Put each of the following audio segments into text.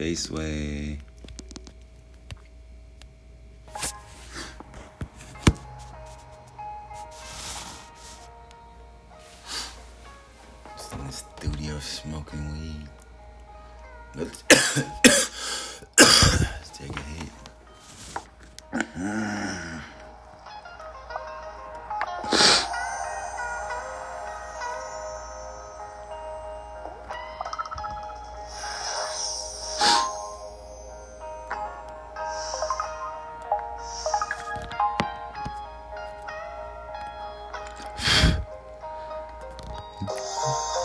Faceway. Just in the studio smoking weed. Música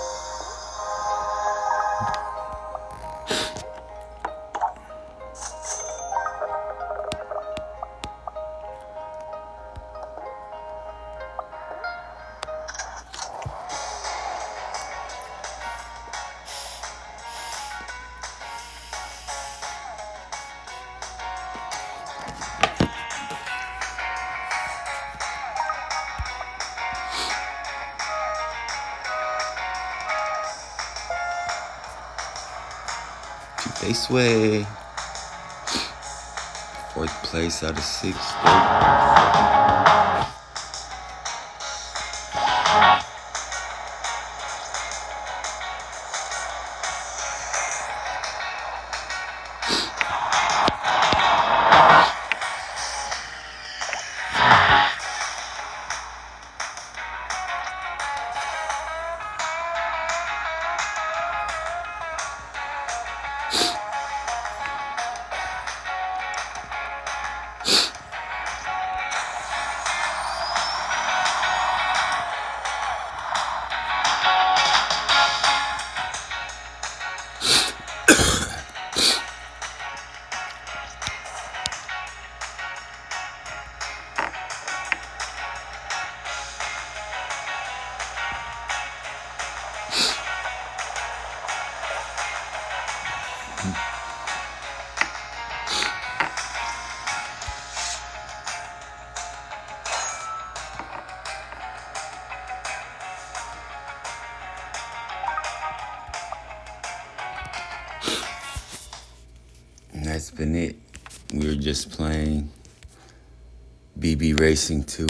Faceway. Fourth place out of six. And that's been it. We were just playing BB Racing 2.